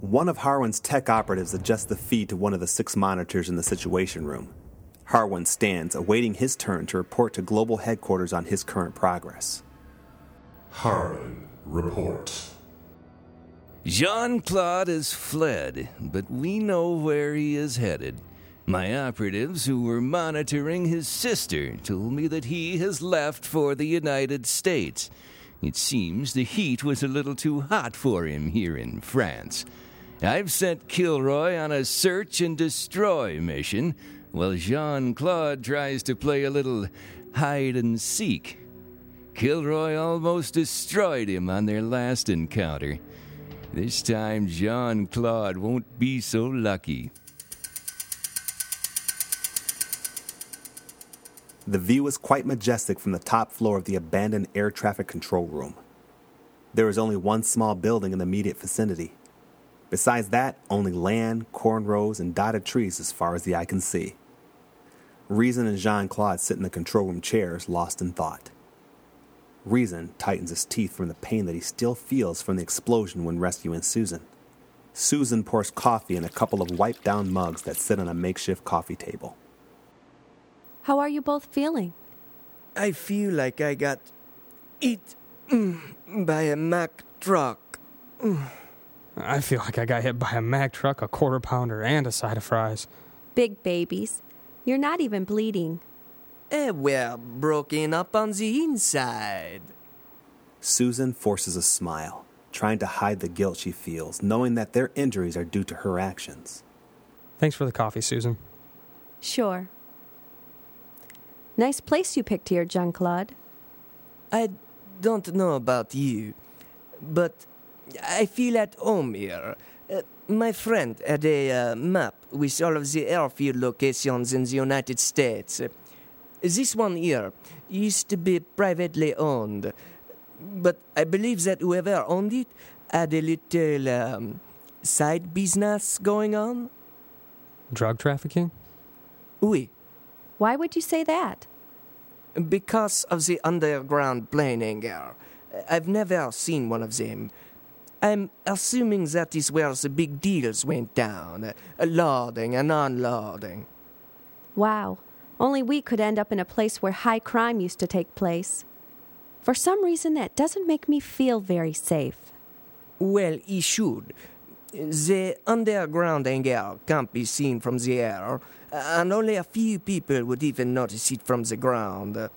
One of Harwin's tech operatives adjusts the feed to one of the six monitors in the Situation Room. Harwin stands, awaiting his turn to report to global headquarters on his current progress. Harwin, report. Jean Claude has fled, but we know where he is headed. My operatives who were monitoring his sister told me that he has left for the United States. It seems the heat was a little too hot for him here in France. I've sent Kilroy on a search and destroy mission, while Jean Claude tries to play a little hide and seek. Kilroy almost destroyed him on their last encounter. This time, Jean Claude won't be so lucky. The view is quite majestic from the top floor of the abandoned air traffic control room. There is only one small building in the immediate vicinity. Besides that, only land, corn rows, and dotted trees as far as the eye can see. Rezin and Jean Claude sit in the control room chairs, lost in thought. Rezin tightens his teeth from the pain that he still feels from the explosion when rescuing Susan. Susan pours coffee in a couple of wiped down mugs that sit on a makeshift coffee table. How are you both feeling? I feel like I got hit mm, by a Mack truck. I feel like I got hit by a Mack truck, a quarter pounder, and a side of fries. Big babies. You're not even bleeding. Eh, we're broken up on the inside. Susan forces a smile, trying to hide the guilt she feels, knowing that their injuries are due to her actions. Thanks for the coffee, Susan. Sure. Nice place you picked here, Jean Claude. I don't know about you, but I feel at home here. Uh, my friend had a uh, map with all of the airfield locations in the United States. This one here used to be privately owned, but I believe that whoever owned it had a little um, side business going on. Drug trafficking? Oui, Why would you say that? because of the underground plane hangar. I've never seen one of them. I'm assuming that is where the big deals went down, uh, loading and unloading. Wow. Only we could end up in a place where high crime used to take place. For some reason, that doesn't make me feel very safe. Well, he should. The underground hangar can't be seen from the air, and only a few people would even notice it from the ground.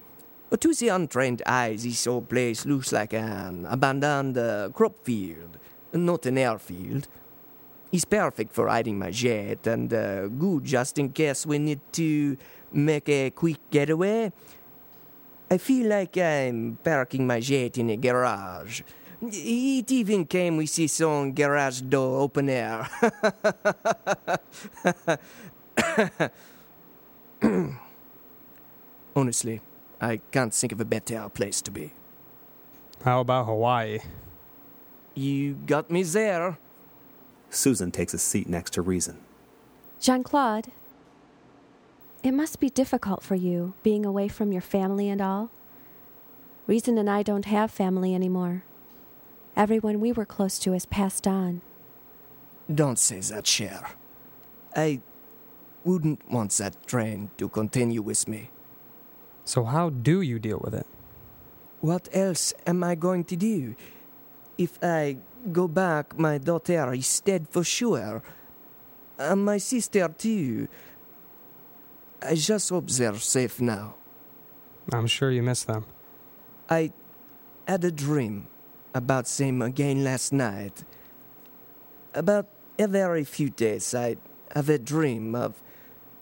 Uh, To the untrained eye, this whole place looks like an abandoned uh, crop field, not an airfield. It's perfect for hiding my jet, and uh, good just in case we need to make a quick getaway. I feel like I'm parking my jet in a garage. It even came with its own garage door opener. Honestly, I can't think of a better place to be. How about Hawaii? You got me there. Susan takes a seat next to Rezin. Jean Claude, it must be difficult for you being away from your family and all. Rezin and I don't have family anymore. Everyone we were close to has passed on. Don't say that, Cher. I wouldn't want that train to continue with me. So, how do you deal with it? What else am I going to do? If I go back, my daughter is dead for sure. And my sister, too. I just hope they're safe now. I'm sure you miss them. I had a dream about them again last night. About every few days, I have a dream of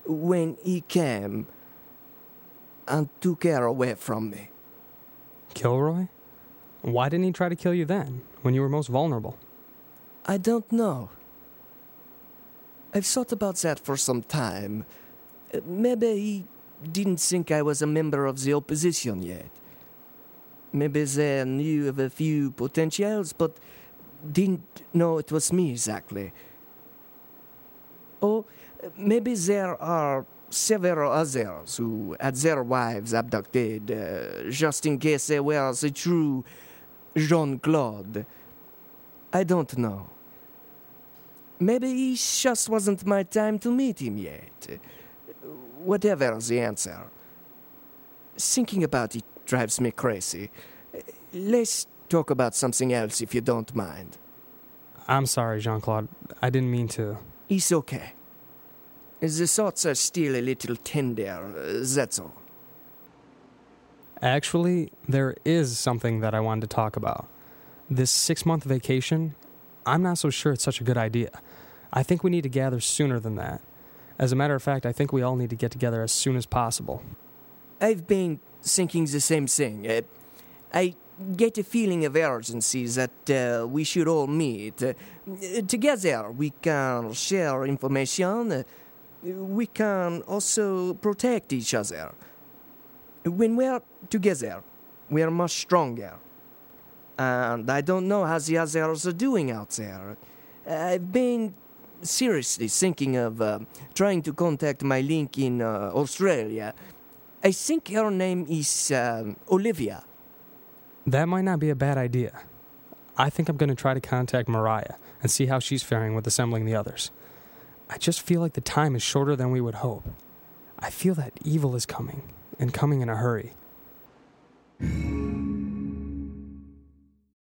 when he came and took her away from me. Kilroy? Why didn't he try to kill you then, when you were most vulnerable? I don't know. I've thought about that for some time. Maybe he didn't think I was a member of the opposition yet. Maybe they knew of a few potentials, but didn't know it was me exactly. Or maybe there are several others who had their wives abducted, uh, just in case they were the true Jean Claude. I don't know. Maybe it just wasn't my time to meet him yet. Whatever the answer. Thinking about it drives me crazy. Let's talk about something else if you don't mind. I'm sorry, Jean Claude. I didn't mean to. It's okay. The thoughts are still a little tender, that's all. Actually, there is something that I wanted to talk about. This six month vacation, I'm not so sure it's such a good idea. I think we need to gather sooner than that. As a matter of fact, I think we all need to get together as soon as possible. I've been thinking the same thing. Uh, I get a feeling of urgency that uh, we should all meet. Uh, together, we can share information. We can also protect each other. When we're together, we're much stronger. And I don't know how the others are doing out there. I've been seriously thinking of uh, trying to contact my link in uh, Australia. I think her name is um, Olivia. That might not be a bad idea. I think I'm going to try to contact Mariah and see how she's faring with assembling the others. I just feel like the time is shorter than we would hope. I feel that evil is coming, and coming in a hurry.